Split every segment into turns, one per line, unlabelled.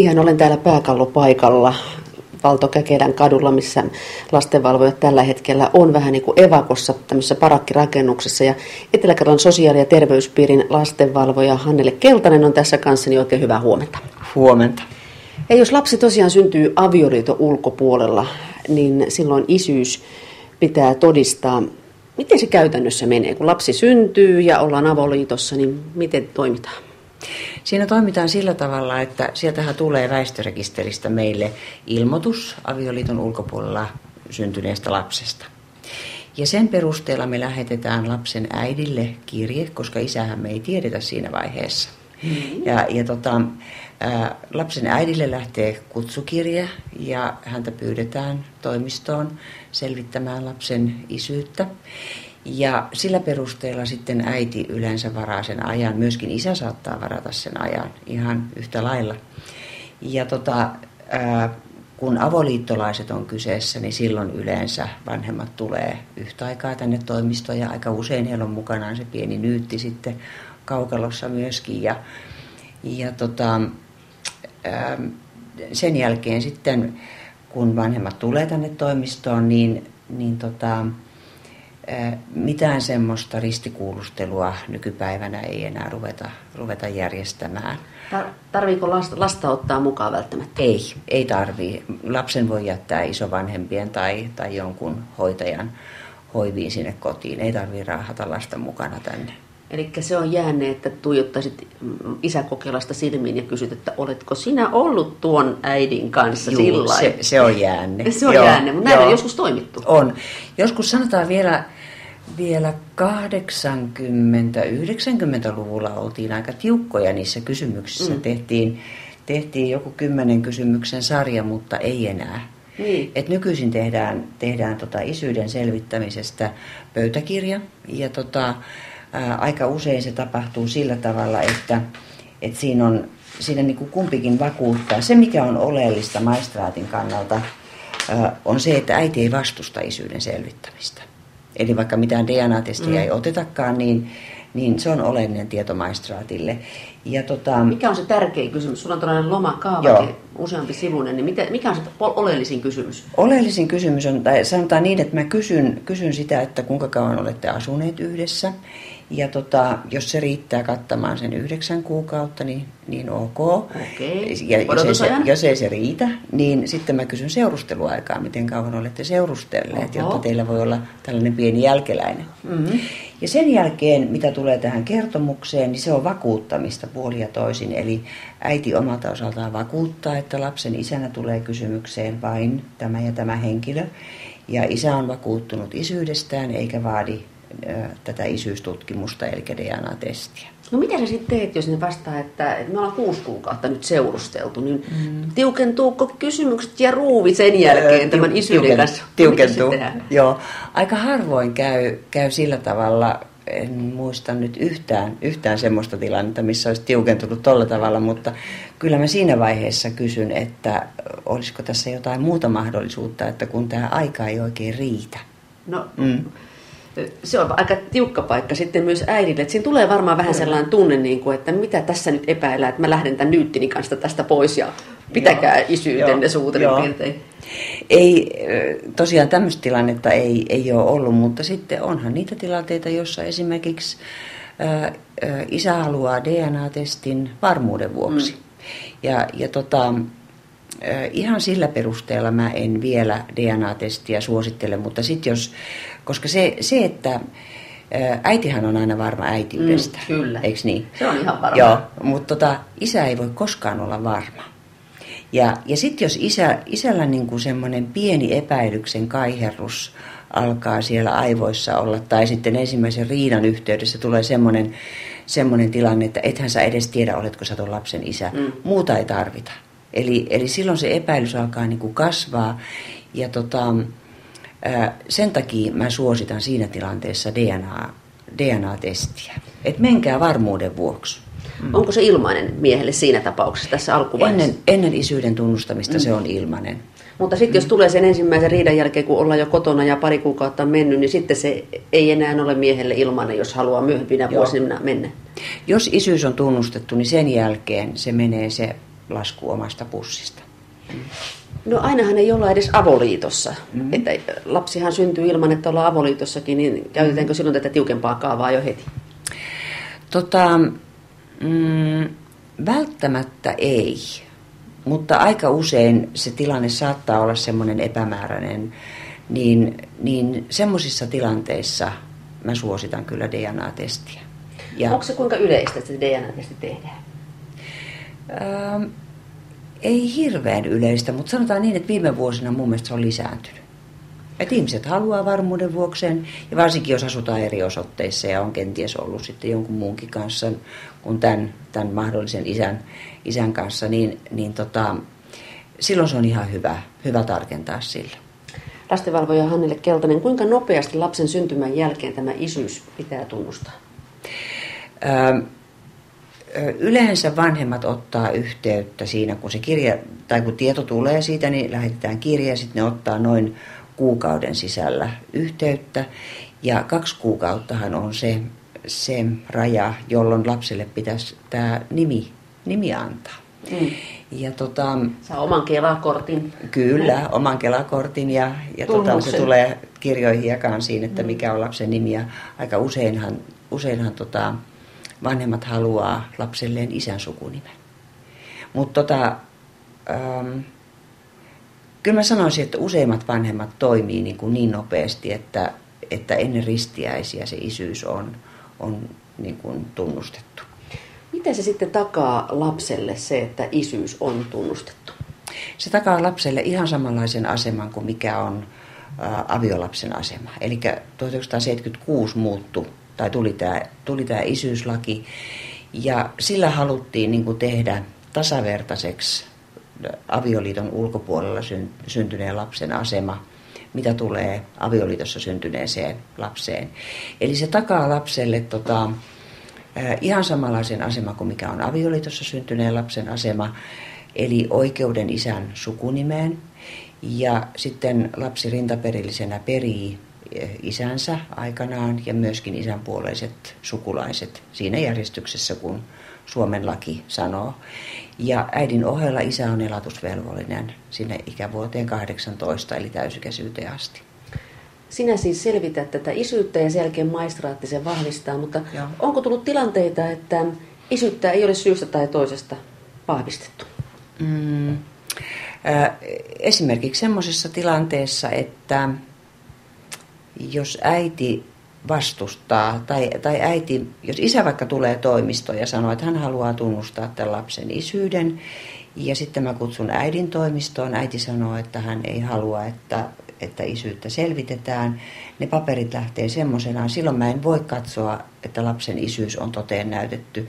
Ihan olen täällä pääkallopaikalla Valto Käkelän kadulla, missä lastenvalvojat tällä hetkellä on vähän niin kuin evakossa tämmöisessä parakkirakennuksessa. Ja etelä sosiaali- ja terveyspiirin lastenvalvoja Hannele Keltanen on tässä kanssani oikein hyvää huomenta.
Huomenta.
Ja jos lapsi tosiaan syntyy avioliiton ulkopuolella, niin silloin isyys pitää todistaa. Miten se käytännössä menee? Kun lapsi syntyy ja ollaan avoliitossa, niin miten toimitaan?
Siinä toimitaan sillä tavalla, että sieltähän tulee väestörekisteristä meille ilmoitus avioliiton ulkopuolella syntyneestä lapsesta. Ja sen perusteella me lähetetään lapsen äidille kirje, koska isähän me ei tiedetä siinä vaiheessa. Mm-hmm. Ja, ja tota, ää, lapsen äidille lähtee kutsukirje ja häntä pyydetään toimistoon selvittämään lapsen isyyttä. Ja sillä perusteella sitten äiti yleensä varaa sen ajan. Myöskin isä saattaa varata sen ajan ihan yhtä lailla. Ja tota, ää, kun avoliittolaiset on kyseessä, niin silloin yleensä vanhemmat tulee yhtä aikaa tänne toimistoon ja aika usein heillä on mukanaan se pieni nyytti sitten kaukalossa myöskin. Ja, ja tota, ää, sen jälkeen sitten, kun vanhemmat tulee tänne toimistoon, niin, niin tota, mitään semmoista ristikuulustelua nykypäivänä ei enää ruveta, ruveta järjestämään.
Tarviiko lasta, lasta ottaa mukaan välttämättä?
Ei, ei tarvii. Lapsen voi jättää isovanhempien tai, tai jonkun hoitajan hoiviin sinne kotiin. Ei tarvii raahata lasta mukana tänne.
Eli se on jäänne, että tuijottaisit isäkokelasta silmiin ja kysyt, että oletko sinä ollut tuon äidin kanssa
Juu,
sillä
se, se on jäänne.
Se on joo, jäänne, mutta näin on joskus toimittu.
On. Joskus sanotaan vielä, vielä 80-90-luvulla oltiin aika tiukkoja niissä kysymyksissä. Mm. Tehtiin, tehtiin joku kymmenen kysymyksen sarja, mutta ei enää. Niin. Et nykyisin tehdään, tehdään tota isyyden selvittämisestä pöytäkirja ja tota, ää, aika usein se tapahtuu sillä tavalla, että, että siinä on siinä niin kuin kumpikin vakuuttaa. Se, mikä on oleellista maistraatin kannalta, on se, että äiti ei vastusta isyyden selvittämistä. Eli vaikka mitään DNA-testiä mm. ei otetakaan, niin, niin se on oleellinen tieto maistraatille.
Ja tota, mikä on se tärkein kysymys? Sulla on tällainen lomakaavake, useampi sivuinen, niin mitä, mikä on se oleellisin kysymys?
Oleellisin kysymys on, tai sanotaan niin, että mä kysyn, kysyn sitä, että kuinka kauan olette asuneet yhdessä ja tota, jos se riittää kattamaan sen yhdeksän kuukautta, niin, niin ok.
Okay.
Ja jos ei, se, jos ei se riitä, niin sitten mä kysyn seurusteluaikaa, miten kauan olette seurustelleet, Oho. jotta teillä voi olla tällainen pieni jälkeläinen. Mm-hmm. Ja sen jälkeen, mitä tulee tähän kertomukseen, niin se on vakuuttamista puolia toisin. Eli äiti omalta osaltaan vakuuttaa, että lapsen isänä tulee kysymykseen vain tämä ja tämä henkilö. Ja isä on vakuuttunut isyydestään eikä vaadi tätä isyystutkimusta, eli DNA-testiä.
No mitä sä sitten teet, jos ne vastaa, että, että me ollaan kuusi kuukautta nyt seurusteltu, niin mm. tiukentuuko kysymykset ja ruuvi sen jälkeen Tiu, tämän isyyden tiuken, kanssa?
Tiukentuu, joo. Aika harvoin käy, käy sillä tavalla, en muista nyt yhtään, yhtään semmoista tilannetta, missä olisi tiukentunut tolla tavalla, mutta kyllä mä siinä vaiheessa kysyn, että olisiko tässä jotain muuta mahdollisuutta, että kun tämä aika ei oikein riitä.
No, mm se on aika tiukka paikka sitten myös äidille. Että siinä tulee varmaan vähän sellainen tunne, niin kuin, että mitä tässä nyt epäillä, että mä lähden tämän nyyttini kanssa tästä pois ja pitäkää joo, isyytenne suutelin piirtein.
Ei, tosiaan tämmöistä tilannetta ei, ei ole ollut, mutta sitten onhan niitä tilanteita, joissa esimerkiksi ää, isä haluaa DNA-testin varmuuden vuoksi. Mm. Ja, ja tota, ihan sillä perusteella mä en vielä DNA-testiä suosittele, mutta sitten jos, koska se, se että äitihän on aina varma äitiydestä, mm,
kyllä.
eikö niin?
Se on ihan varma.
Joo, mutta tota, isä ei voi koskaan olla varma. Ja, ja sitten jos isä, isällä niinku semmoinen pieni epäilyksen kaiherrus alkaa siellä aivoissa olla, tai sitten ensimmäisen riidan yhteydessä tulee semmoinen, semmoinen tilanne, että ethän sä edes tiedä, oletko sä tuon lapsen isä. Mm. Muuta ei tarvita. Eli, eli silloin se epäilys alkaa niin kuin kasvaa ja tota, sen takia mä suositan siinä tilanteessa DNA, DNA-testiä. Että menkää varmuuden vuoksi.
Mm. Onko se ilmainen miehelle siinä tapauksessa tässä alkuvaiheessa?
Ennen, ennen isyyden tunnustamista mm. se on ilmainen.
Mutta sitten jos mm. tulee sen ensimmäisen riidan jälkeen, kun ollaan jo kotona ja pari kuukautta on mennyt, niin sitten se ei enää ole miehelle ilmainen, jos haluaa myöhempinä Joo. vuosina mennä.
Jos isyys on tunnustettu, niin sen jälkeen se menee se lasku omasta pussista.
No ainahan ei olla edes avoliitossa. Mm-hmm. Että lapsihan syntyy ilman, että ollaan avoliitossakin, niin käytetäänkö silloin tätä tiukempaa kaavaa jo heti?
Tota, mm, välttämättä ei, mutta aika usein se tilanne saattaa olla semmoinen epämääräinen, niin, niin semmoisissa tilanteissa mä suositan kyllä DNA-testiä.
Ja, Onko se kuinka yleistä, että se DNA-testi tehdään?
Ähm, ei hirveän yleistä, mutta sanotaan niin, että viime vuosina mun mielestä se on lisääntynyt. Että ihmiset haluaa varmuuden vuokseen, ja varsinkin jos asutaan eri osoitteissa ja on kenties ollut sitten jonkun muunkin kanssa kuin tämän, tämän mahdollisen isän, isän kanssa, niin, niin tota, silloin se on ihan hyvä, hyvä tarkentaa sillä.
Lastenvalvoja Hannele Keltanen, kuinka nopeasti lapsen syntymän jälkeen tämä isyys pitää tunnustaa?
Öö, Yleensä vanhemmat ottaa yhteyttä siinä, kun se kirja, tai kun tieto tulee siitä, niin lähetetään kirja, sitten ne ottaa noin kuukauden sisällä yhteyttä. Ja kaksi kuukauttahan on se, se raja, jolloin lapselle pitäisi tämä nimi, nimi antaa. Mm.
Ja tota, Saa oman kelakortin.
Kyllä, oman kelakortin ja, ja tota, se tulee kirjoihin jakaan siinä, että mm. mikä on lapsen nimi. Ja aika useinhan, useinhan tota, vanhemmat haluaa lapselleen isän sukunimen. Mutta tota, ähm, kyllä mä sanoisin, että useimmat vanhemmat toimii niin, kuin niin nopeasti, että, että ennen ristiäisiä se isyys on, on niin kuin tunnustettu.
Miten se sitten takaa lapselle se, että isyys on tunnustettu?
Se takaa lapselle ihan samanlaisen aseman kuin mikä on ä, aviolapsen asema. Eli 1976 muuttui tai tuli tämä, tuli tämä isyyslaki, ja sillä haluttiin niin kuin tehdä tasavertaiseksi avioliiton ulkopuolella syntyneen lapsen asema, mitä tulee avioliitossa syntyneeseen lapseen. Eli se takaa lapselle tota, ihan samanlaisen asema kuin mikä on avioliitossa syntyneen lapsen asema, eli oikeuden isän sukunimeen. Ja sitten lapsi rintaperillisenä perii isänsä aikanaan ja myöskin isän puoleiset sukulaiset siinä järjestyksessä, kun Suomen laki sanoo. Ja äidin ohella isä on elatusvelvollinen sinne ikävuoteen 18 eli täysikäisyyteen asti.
Sinä siis selvität tätä isyyttä ja sen jälkeen maistraatti sen vahvistaa, mutta Joo. onko tullut tilanteita, että isyyttä ei ole syystä tai toisesta vahvistettu? Mm,
esimerkiksi semmoisessa tilanteessa, että jos äiti vastustaa, tai, tai äiti, jos isä vaikka tulee toimistoon ja sanoo, että hän haluaa tunnustaa tämän lapsen isyyden, ja sitten mä kutsun äidin toimistoon, äiti sanoo, että hän ei halua, että, että isyyttä selvitetään, ne paperit lähtee semmoisenaan, silloin mä en voi katsoa, että lapsen isyys on toteen näytetty.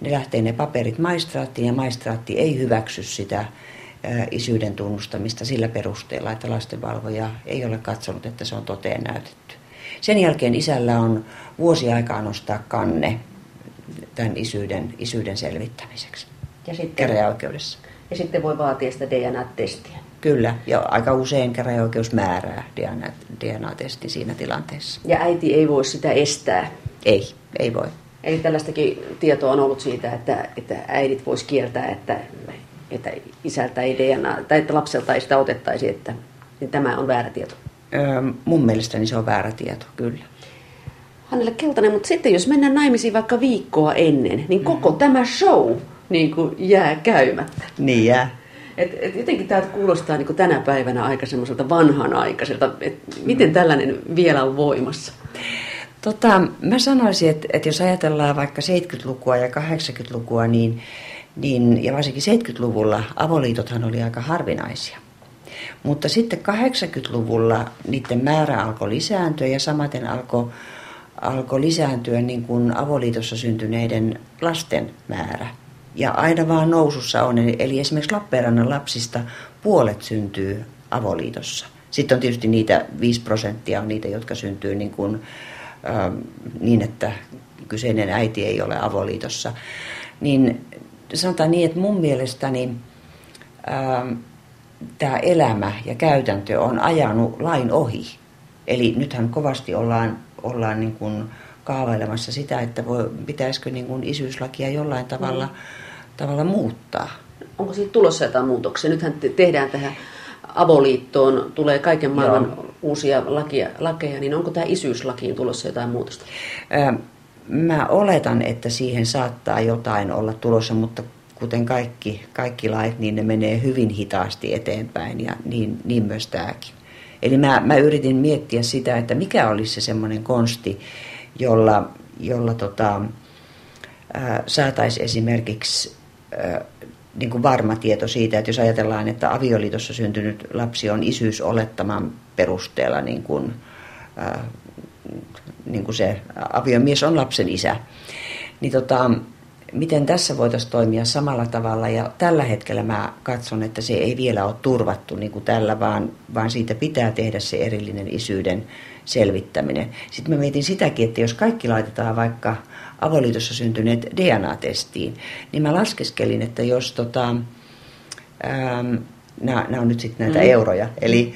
Ne lähtee ne paperit maistraattiin, ja maistraatti ei hyväksy sitä isyyden tunnustamista sillä perusteella, että lastenvalvoja ei ole katsonut, että se on toteen näytetty. Sen jälkeen isällä on vuosi aikaa nostaa kanne tämän isyyden, isyyden selvittämiseksi ja sitten, käräjäoikeudessa.
Ja sitten voi vaatia sitä DNA-testiä.
Kyllä, ja aika usein käräjäoikeus määrää DNA, DNA-testi siinä tilanteessa.
Ja äiti ei voi sitä estää?
Ei, ei voi.
Eli tällaistakin tietoa on ollut siitä, että, että äidit voisi kieltää, että että isältä ei DNA, tai että lapselta ei sitä otettaisi, että niin tämä on väärä tieto?
Öö, mun mielestäni se on väärä tieto, kyllä.
Hannele Keltanen, mutta sitten jos mennään naimisiin vaikka viikkoa ennen, niin koko mm. tämä show niin kuin jää käymättä.
Niin jää.
Et, et jotenkin tämä kuulostaa niin kuin tänä päivänä aika semmoiselta vanhanaikaiselta, että miten mm. tällainen vielä on voimassa?
Tota, mä sanoisin, että, että jos ajatellaan vaikka 70-lukua ja 80-lukua, niin niin, ja varsinkin 70-luvulla avoliitothan oli aika harvinaisia. Mutta sitten 80-luvulla niiden määrä alkoi lisääntyä ja samaten alkoi alko lisääntyä niin kuin avoliitossa syntyneiden lasten määrä. Ja aina vaan nousussa on. Eli esimerkiksi Lappeenrannan lapsista puolet syntyy avoliitossa. Sitten on tietysti niitä 5 prosenttia on niitä, jotka syntyy niin, kuin, äh, niin että kyseinen äiti ei ole avoliitossa. Niin sanotaan niin, että mun mielestäni ähm, tämä elämä ja käytäntö on ajanut lain ohi. Eli nythän kovasti ollaan, ollaan niin kuin kaavailemassa sitä, että voi, pitäisikö niin kuin isyyslakia jollain tavalla, mm. tavalla muuttaa.
Onko siitä tulossa jotain muutoksia? Nythän te- tehdään tähän avoliittoon, tulee kaiken maailman Joo. uusia lakia, lakeja, niin onko tämä isyyslakiin tulossa jotain muutosta?
Ää, mä oletan, että siihen saattaa jotain olla tulossa, mutta kuten kaikki, kaikki lait, niin ne menee hyvin hitaasti eteenpäin ja niin, niin myös tämäkin. Eli mä, mä yritin miettiä sitä, että mikä olisi se semmoinen konsti, jolla, jolla tota, saataisiin esimerkiksi ää, niin kuin varma tieto siitä, että jos ajatellaan, että avioliitossa syntynyt lapsi on isyysolettaman perusteella niin kuin, ää, niin kuin se aviomies on lapsen isä, niin tota, miten tässä voitaisiin toimia samalla tavalla. Ja tällä hetkellä mä katson, että se ei vielä ole turvattu niin kuin tällä, vaan, vaan siitä pitää tehdä se erillinen isyyden selvittäminen. Sitten mä mietin sitäkin, että jos kaikki laitetaan vaikka avoliitossa syntyneet DNA-testiin, niin mä laskeskelin, että jos tota, ähm, nämä, nämä on nyt sitten näitä mm. euroja, eli,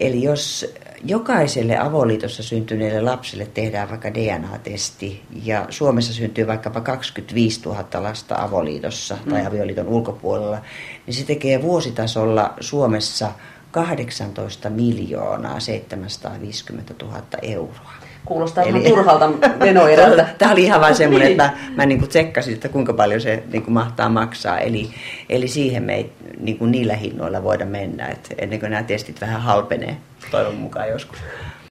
eli jos jokaiselle avoliitossa syntyneelle lapselle tehdään vaikka DNA-testi ja Suomessa syntyy vaikkapa 25 000 lasta avoliitossa tai mm. avioliiton ulkopuolella, niin se tekee vuositasolla Suomessa 18 miljoonaa 750 000 euroa.
Kuulostaa Eli, ihan turhalta menoerältä.
Tämä oli ihan vain semmoinen, että mä, mä niin kuin tsekkasin, että kuinka paljon se niin kuin mahtaa maksaa. Eli, eli siihen me ei niin kuin niillä hinnoilla voida mennä, että ennen kuin nämä testit vähän halpenee toivon mukaan joskus.